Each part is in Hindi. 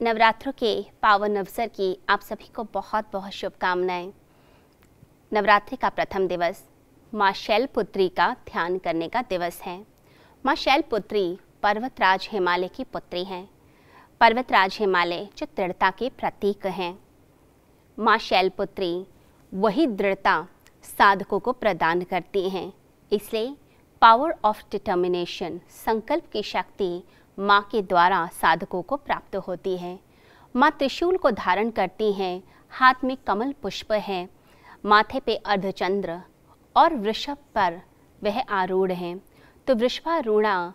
नवरात्रों के पावन अवसर की आप सभी को बहुत बहुत शुभकामनाएँ। नवरात्रि का प्रथम दिवस, माँ शैलपुत्री का ध्यान करने का दिवस है। माँ शैलपुत्री पर्वतराज हिमालय की पुत्री हैं। पर्वतराज हिमालय जो दृढ़ता के प्रतीक हैं। माँ शैलपुत्री वही दृढ़ता साधकों को प्रदान करती हैं। इसलिए पावर ऑफ़ डिटर्मिनेशन संकल्प की शक्ति माँ के द्वारा साधकों को प्राप्त होती है। माँ त्रिशूल को धारण करती हैं, हाथ में कमल पुष्प है, माथे पे अर्धचंद्र और वृषभ पर वह आरूढ़ हैं। तो वृषभारूढ़ा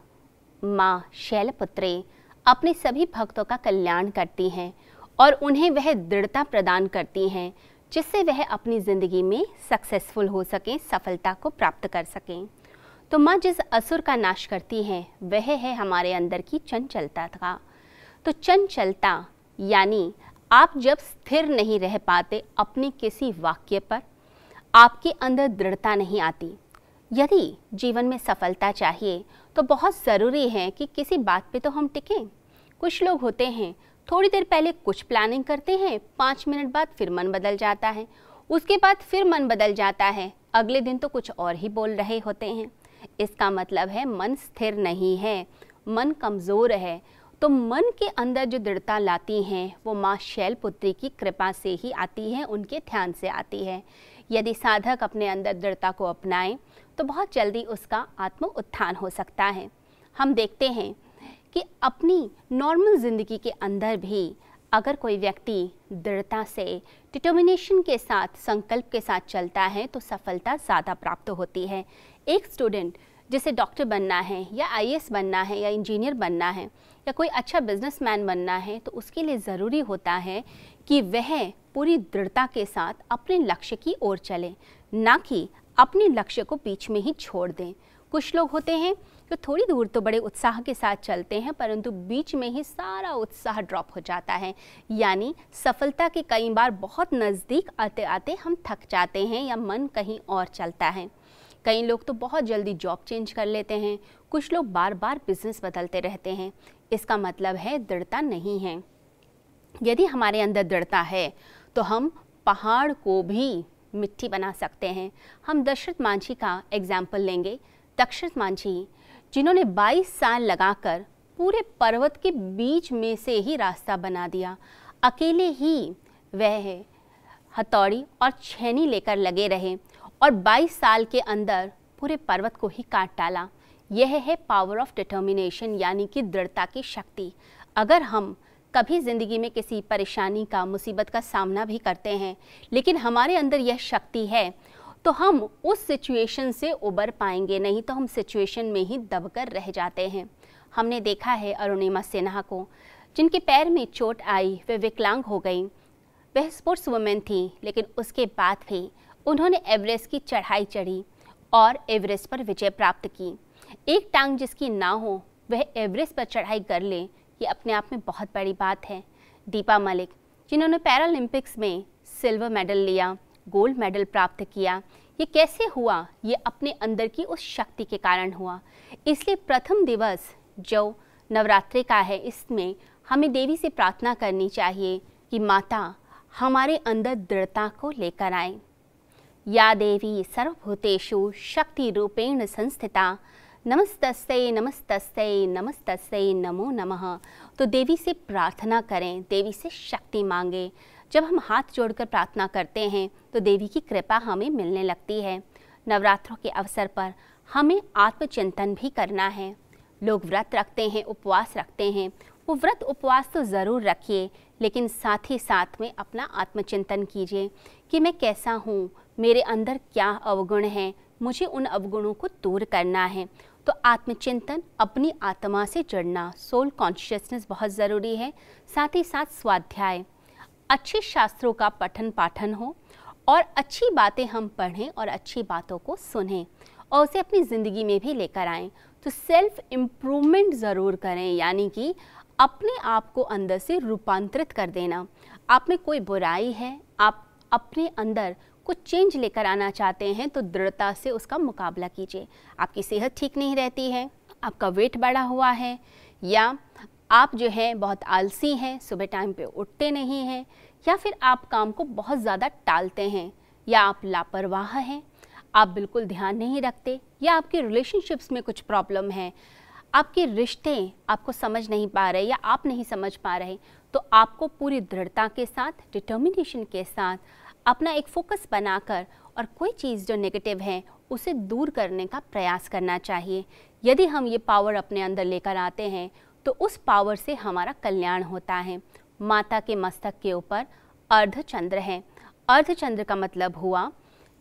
माँ शैलपुत्री अपने सभी भक्तों का कल्याण करती हैं और उन्हें वह दृढ़ता प्रदान करती हैं, जिससे वह अपनी ज़िंदगी में सक्सेसफुल हो सकें, सफलता को प्राप्त कर सकें। तो माँ जिस असुर का नाश करती हैं, वह है हमारे अंदर की चंचलता का तो चंचलता, यानी आप जब स्थिर नहीं रह पाते अपने किसी वाक्य पर, आपके अंदर दृढ़ता नहीं आती। यदि जीवन में सफलता चाहिए तो बहुत ज़रूरी है कि किसी बात पे तो हम टिकें। कुछ लोग होते हैं, थोड़ी देर पहले कुछ प्लानिंग करते हैं, पाँच मिनट बाद फिर मन बदल जाता है। उसके बाद फिर मन बदल जाता है। अगले दिन तो कुछ और ही बोल रहे होते हैं। इसका मतलब है मन स्थिर नहीं है, मन कमज़ोर है। तो मन के अंदर जो दृढ़ता लाती हैं, वो माँ शैलपुत्री की कृपा से ही आती है, उनके ध्यान से आती है। यदि साधक अपने अंदर दृढ़ता को अपनाएँ तो बहुत जल्दी उसका आत्म उत्थान हो सकता है। हम देखते हैं कि अपनी नॉर्मल ज़िंदगी के अंदर भी अगर कोई व्यक्ति दृढ़ता से, डिटर्मिनेशन के साथ, संकल्प के साथ चलता है तो सफलता ज़्यादा प्राप्त होती है। एक स्टूडेंट जिसे डॉक्टर बनना है, या आईएएस बनना है, या इंजीनियर बनना है, या कोई अच्छा बिजनेसमैन बनना है तो उसके लिए ज़रूरी होता है कि वह पूरी दृढ़ता के साथ अपने लक्ष्य की ओर चले, ना कि अपने लक्ष्य को बीच में ही छोड़ दें। कुछ लोग होते हैं जो थोड़ी दूर तो बड़े उत्साह के साथ चलते हैं, परंतु बीच में ही सारा उत्साह ड्रॉप हो जाता है। यानी सफलता के कई बार बहुत नज़दीक आते आते हम थक जाते हैं, या मन कहीं और चलता है। कई लोग तो बहुत जल्दी जॉब चेंज कर लेते हैं। कुछ लोग बार बार बिज़नेस बदलते रहते हैं। इसका मतलब है दृढ़ता नहीं है। यदि हमारे अंदर दृढ़ता है तो हम पहाड़ को भी मिट्टी बना सकते हैं। हम दशरथ मांझी का एग्ज़ाम्पल लेंगे। दशरथ मांझी, जिन्होंने 22 साल लगाकर पूरे पर्वत के बीच में से ही रास्ता बना दिया। अकेले ही वह हथौड़ी और छेनी लेकर लगे रहे। और 22 साल के अंदर पूरे पर्वत को ही काट डाला। यह है पावर ऑफ़ डिटर्मिनेशन यानी कि दृढ़ता की शक्ति। अगर हम कभी ज़िंदगी में किसी परेशानी का, मुसीबत का सामना भी करते हैं, लेकिन हमारे अंदर यह शक्ति है तो हम उस सिचुएशन से उबर पाएँगे, नहीं तो हम सिचुएशन में ही दबकर रह जाते हैं। हमने देखा है अरुणिमा सिन्हा को, जिनके पैर में चोट आई, वे विकलांग हो गई। वह स्पोर्ट्स वुमेन थी, लेकिन उसके बाद भी उन्होंने एवरेस्ट की चढ़ाई चढ़ी और एवरेस्ट पर विजय प्राप्त की। एक टांग जिसकी ना हो, वह एवरेस्ट पर चढ़ाई कर ले, ये अपने आप में बहुत बड़ी बात है। दीपा मलिक, जिन्होंने पैरालंपिक्स में सिल्वर मेडल लिया, गोल्ड मेडल प्राप्त किया, ये कैसे हुआ? ये अपने अंदर की उस शक्ति के कारण हुआ। इसलिए प्रथम दिवस जो नवरात्रि का है, इसमें हमें देवी से प्रार्थना करनी चाहिए कि माता हमारे अंदर दृढ़ता को लेकर आए। या देवी सर्वभूतेषु शक्ति रूपेण संस्थिता। नमस्तस्ते नमस्तस्ते नमस्तस्ते, नमो नमः। तो देवी से प्रार्थना करें, देवी से शक्ति मांगे। जब हम हाथ जोड़कर प्रार्थना करते हैं तो देवी की कृपा हमें मिलने लगती है। नवरात्रों के अवसर पर हमें आत्मचिंतन भी करना है। लोग व्रत रखते हैं, उपवास रखते हैं। वो व्रत उपवास तो ज़रूर रखिए, लेकिन साथ ही साथ में अपना आत्मचिंतन कीजिए कि मैं कैसा हूँ मेरे अंदर क्या अवगुण हैं? मुझे उन अवगुणों को दूर करना है। तो आत्मचिंतन, अपनी आत्मा से जुड़ना सोल कॉन्शियसनेस बहुत ज़रूरी है। साथ ही साथ स्वाध्याय। अच्छे शास्त्रों का पठन पाठन हो और अच्छी बातें हम पढ़ें और अच्छी बातों को सुनें और उसे अपनी ज़िंदगी में भी लेकर आएँ। तो सेल्फ इम्प्रूवमेंट ज़रूर करें, यानी कि अपने आप को अंदर से रूपांतरित कर देना। आप में कोई बुराई है? आप अपने अंदर कुछ चेंज लेकर आना चाहते हैं तो दृढ़ता से उसका मुकाबला कीजिए। आपकी सेहत ठीक नहीं रहती है, आपका वेट बढ़ा हुआ है, या आप जो है बहुत आलसी हैं, सुबह टाइम पे उठते नहीं हैं, या फिर आप काम को बहुत ज़्यादा टालते हैं, या आप लापरवाह हैं, आप बिल्कुल ध्यान नहीं रखते, या आपके रिलेशनशिप्स में कुछ प्रॉब्लम है, आपके रिश्ते आपको समझ नहीं पा रहे या आप नहीं समझ पा रहे तो आपको पूरी दृढ़ता के साथ डिटर्मिनेशन के साथ अपना एक फोकस बनाकर और कोई चीज़ जो नेगेटिव है, उसे दूर करने का प्रयास करना चाहिए। यदि हम ये पावर अपने अंदर लेकर आते हैं तो उस पावर से हमारा कल्याण होता है। माता के मस्तक के ऊपर अर्धचंद्र है। अर्धचंद्र का मतलब हुआ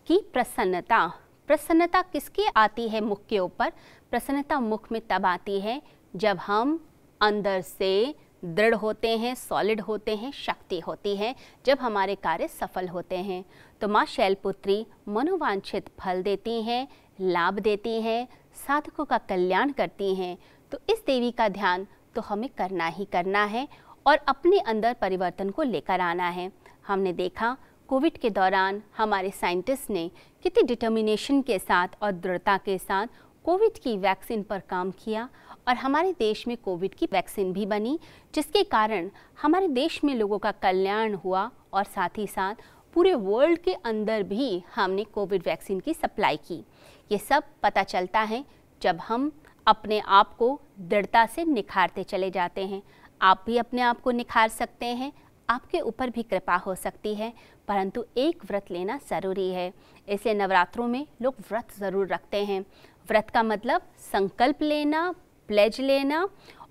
कि प्रसन्नता। प्रसन्नता किसकी आती है मुख के ऊपर? प्रसन्नता मुख में तब आती है जब हम अंदर से दृढ़ होते हैं सॉलिड होते हैं, शक्ति होती है, जब हमारे कार्य सफल होते हैं। तो माँ शैलपुत्री मनोवांछित फल देती हैं, लाभ देती हैं, साधकों का कल्याण करती हैं। तो इस देवी का ध्यान तो हमें करना ही करना है और अपने अंदर परिवर्तन को लेकर आना है। हमने देखा, कोविड के दौरान हमारे साइंटिस्ट ने कितनी डिटर्मिनेशन के साथ और दृढ़ता के साथ कोविड की वैक्सीन पर काम किया और हमारे देश में कोविड की वैक्सीन भी बनी, जिसके कारण हमारे देश में लोगों का कल्याण हुआ और साथ ही साथ पूरे वर्ल्ड के अंदर भी हमने कोविड वैक्सीन की सप्लाई की। ये सब पता चलता है जब हम अपने आप को दृढ़ता से निखारते चले जाते हैं। आप भी अपने आप को निखार सकते हैं, आपके ऊपर भी कृपा हो सकती है, परंतु एक व्रत लेना ज़रूरी है। ऐसे नवरात्रों में लोग व्रत ज़रूर रखते हैं। व्रत का मतलब संकल्प लेना प्लेज लेना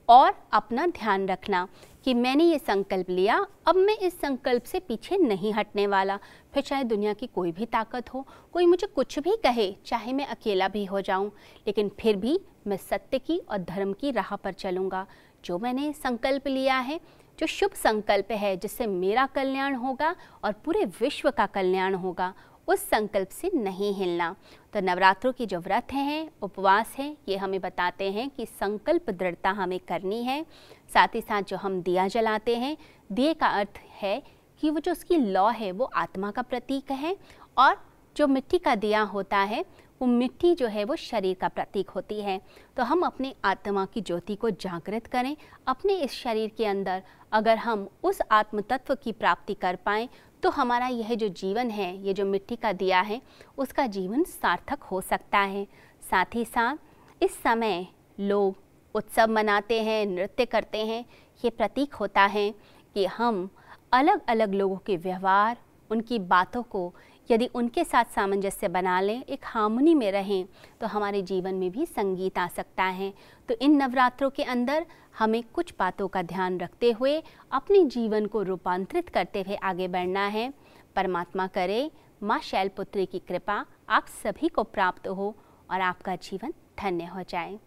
और अपना ध्यान रखना कि मैंने ये संकल्प लिया, अब मैं इस संकल्प से पीछे नहीं हटने वाला। फिर चाहे दुनिया की कोई भी ताकत हो, कोई मुझे कुछ भी कहे, चाहे मैं अकेला भी हो जाऊँ, लेकिन फिर भी मैं सत्य की और धर्म की राह पर चलूँगा। जो मैंने संकल्प लिया है, जो शुभ संकल्प है, जिससे मेरा कल्याण होगा और पूरे विश्व का कल्याण होगा। उस संकल्प से नहीं हिलना। तो नवरात्रों की जो व्रत हैं, उपवास हैं, ये हमें बताते हैं कि संकल्प दृढ़ता हमें करनी है। साथ ही साथ जो हम दिया जलाते हैं, दिए का अर्थ है कि वो जो उसकी लौ है, वो आत्मा का प्रतीक है और जो मिट्टी का दिया होता है, वो मिट्टी जो है, वो शरीर का प्रतीक होती है। तो हम अपने आत्मा की ज्योति को जागृत करें, अपने इस शरीर के अंदर अगर हम उस आत्म तत्व की प्राप्ति कर पाएँ तो हमारा यह जो जीवन है, ये जो मिट्टी का दिया है, उसका जीवन सार्थक हो सकता है। साथ ही साथ, इस समय लोग उत्सव मनाते हैं, नृत्य करते हैं। ये प्रतीक होता है कि हम अलग अलग लोगों के व्यवहार, उनकी बातों को यदि उनके साथ सामंजस्य बना लें, एक हार्मनी में रहें तो हमारे जीवन में भी संगीत आ सकता है। तो इन नवरात्रों के अंदर हमें कुछ बातों का ध्यान रखते हुए अपने जीवन को रूपांतरित करते हुए आगे बढ़ना है। परमात्मा करे, माँ शैलपुत्री की कृपा आप सभी को प्राप्त हो और आपका जीवन धन्य हो जाए।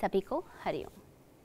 सभी को हरिओम।